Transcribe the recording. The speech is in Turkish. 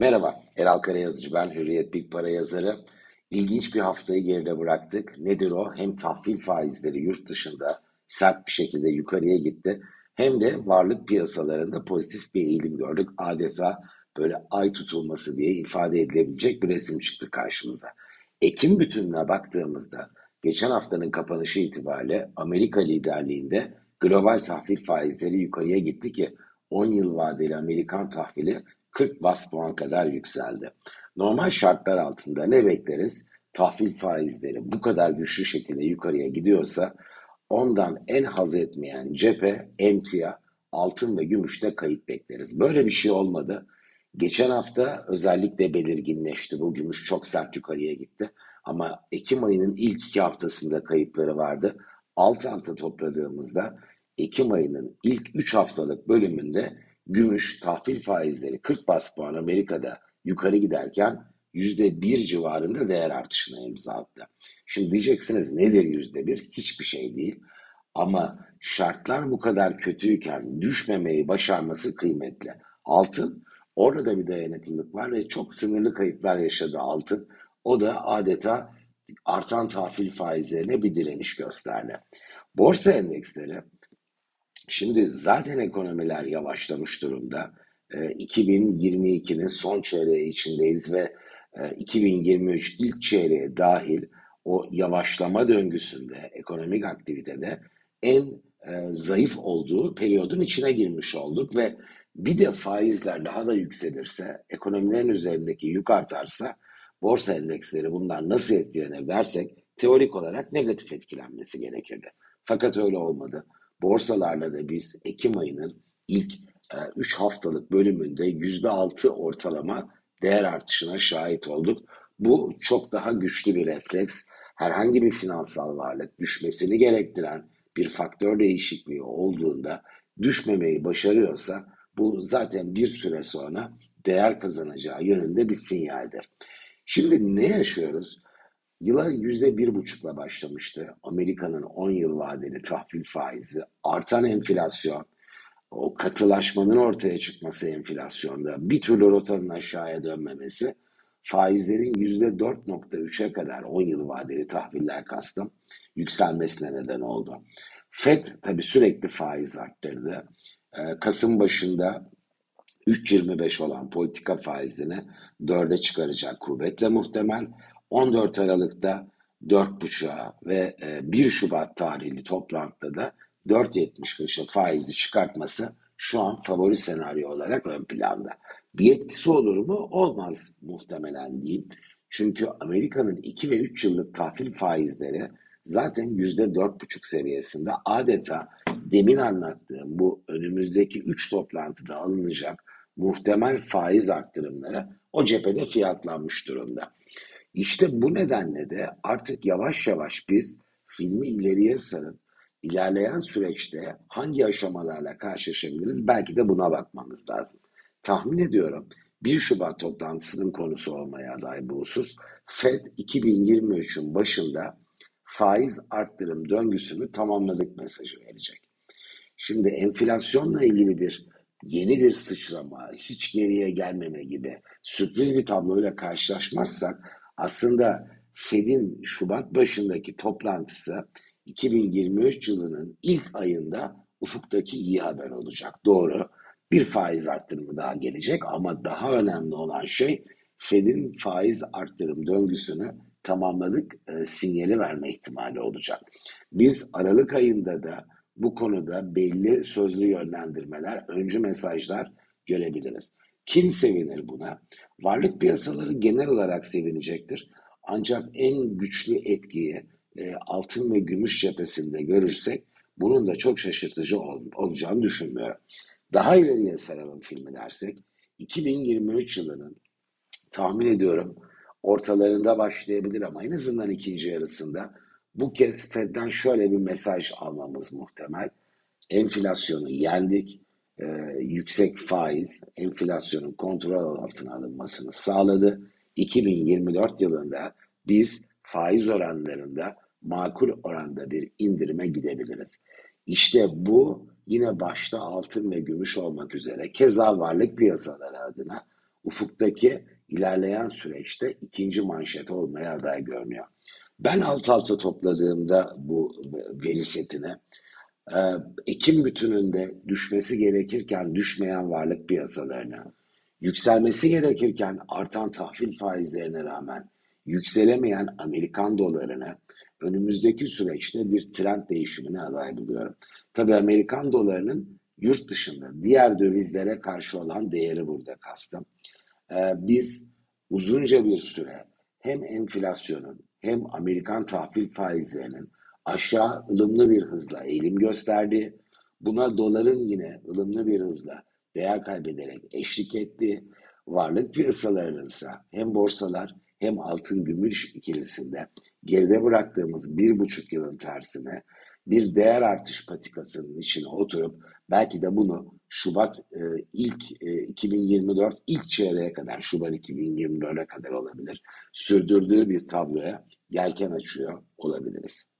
Merhaba, Eral Karayazıcı ben, Hürriyet Big Para yazarı. İlginç bir haftayı geride bıraktık. Nedir o? Hem tahvil faizleri yurt dışında sert bir şekilde yukarıya gitti. Hem de varlık piyasalarında pozitif bir eğilim gördük. Adeta böyle ay tutulması diye ifade edilebilecek bir resim çıktı karşımıza. Ekim bütününe baktığımızda geçen haftanın kapanışı itibariyle Amerika liderliğinde global tahvil faizleri yukarıya gitti ki 10 yıl vadeli Amerikan tahvili 40 bas puan kadar yükseldi. Normal şartlar altında ne bekleriz? Tahvil faizleri bu kadar güçlü şekilde yukarıya gidiyorsa ondan en haz etmeyen cephe, emtia, altın ve gümüşte kayıp bekleriz. Böyle bir şey olmadı. Geçen hafta özellikle belirginleşti. Bu gümüş çok sert yukarıya gitti. Ama Ekim ayının ilk iki haftasında kayıpları vardı. Alt alta topladığımızda Ekim ayının ilk 3 haftalık bölümünde gümüş tahvil faizleri 40 bas puan Amerika'da yukarı giderken %1 civarında değer artışına imza attı. Şimdi diyeceksiniz nedir %1? Hiçbir şey değil. Ama şartlar bu kadar kötüyken düşmemeyi başarması kıymetli. Altın orada da bir dayanıklılık var ve çok sınırlı kayıplar yaşadı altın. O da adeta artan tahvil faizlerine bir direniş gösterdi. Borsa endeksleri Şimdi zaten ekonomiler yavaşlamış durumda. 2022'nin ee, son çeyreği içindeyiz ve 2023 e, ilk çeyreğe dahil o yavaşlama döngüsünde, ekonomik aktivitede en e, zayıf olduğu periyodun içine girmiş olduk ve bir de faizler daha da yükselirse, ekonomilerin üzerindeki yük artarsa borsa endeksleri bundan nasıl etkilenir dersek teorik olarak negatif etkilenmesi gerekirdi. Fakat öyle olmadı. Borsalarla da biz Ekim ayının ilk 3 e, haftalık bölümünde %6 ortalama değer artışına şahit olduk. Bu çok daha güçlü bir refleks. Herhangi bir finansal varlık düşmesini gerektiren bir faktör değişikliği olduğunda düşmemeyi başarıyorsa bu zaten bir süre sonra değer kazanacağı yönünde bir sinyaldir. Şimdi ne yaşıyoruz? Yıla yüzde bir buçukla başlamıştı. Amerika'nın 10 yıl vadeli tahvil faizi, artan enflasyon, o katılaşmanın ortaya çıkması enflasyonda, bir türlü rotanın aşağıya dönmemesi, faizlerin yüzde 4.3'e kadar 10 yıl vadeli tahviller kastım yükselmesine neden oldu. FED tabi sürekli faiz arttırdı. Ee, Kasım başında 3.25 olan politika faizini 4'e çıkaracak kuvvetle muhtemel. 14 Aralık'ta 4.5'a ve 1 e, Şubat tarihli toplantıda da 4.75'e faizi çıkartması şu an favori senaryo olarak ön planda. Bir etkisi olur mu? Olmaz muhtemelen diyeyim. Çünkü Amerika'nın 2 ve 3 yıllık tahvil faizleri zaten %4,5 seviyesinde adeta demin anlattığım bu önümüzdeki 3 toplantıda alınacak muhtemel faiz arttırımları o cephede fiyatlanmış durumda. İşte bu nedenle de artık yavaş yavaş biz filmi ileriye sarıp ilerleyen süreçte hangi aşamalarla karşılaşabiliriz belki de buna bakmamız lazım. Tahmin ediyorum 1 Şubat toplantısının konusu olmaya aday bu husus. FED 2023'ün başında faiz arttırım döngüsünü tamamladık mesajı verecek. Şimdi enflasyonla ilgili bir yeni bir sıçrama, hiç geriye gelmeme gibi sürpriz bir tabloyla karşılaşmazsak aslında Fed'in Şubat başındaki toplantısı 2023 yılının ilk ayında ufuktaki iyi haber olacak. Doğru. Bir faiz arttırımı daha gelecek ama daha önemli olan şey Fed'in faiz arttırım döngüsünü tamamladık e, sinyali verme ihtimali olacak. Biz Aralık ayında da bu konuda belli sözlü yönlendirmeler, öncü mesajlar görebiliriz. Kim sevinir buna? Varlık piyasaları genel olarak sevinecektir. Ancak en güçlü etkiyi e, altın ve gümüş cephesinde görürsek bunun da çok şaşırtıcı ol, olacağını düşünmüyorum. Daha ileriye saralım filmi dersek 2023 yılının tahmin ediyorum ortalarında başlayabilir ama en azından ikinci yarısında bu kez Fed'den şöyle bir mesaj almamız muhtemel. Enflasyonu yendik, e, yüksek faiz enflasyonun kontrol altına alınmasını sağladı. 2024 yılında biz faiz oranlarında makul oranda bir indirime gidebiliriz. İşte bu yine başta altın ve gümüş olmak üzere keza varlık piyasaları adına ufuktaki ilerleyen süreçte ikinci manşet olmaya aday görünüyor. Ben alt alta topladığımda bu veri setini e, Ekim bütününde düşmesi gerekirken düşmeyen varlık piyasalarına, yükselmesi gerekirken artan tahvil faizlerine rağmen yükselemeyen Amerikan dolarına önümüzdeki süreçte bir trend değişimine aday buluyorum. Tabii Amerikan dolarının yurt dışında diğer dövizlere karşı olan değeri burada kastım. Ee, biz uzunca bir süre hem enflasyonun hem Amerikan tahvil faizlerinin aşağı ılımlı bir hızla eğilim gösterdi. Buna doların yine ılımlı bir hızla değer kaybederek eşlik etti. Varlık piyasalarının ise hem borsalar hem altın gümüş ikilisinde geride bıraktığımız bir buçuk yılın tersine bir değer artış patikasının içine oturup belki de bunu Şubat e, ilk e, 2024 ilk çeyreğe kadar Şubat 2024'e kadar olabilir sürdürdüğü bir tabloya yelken açıyor olabiliriz.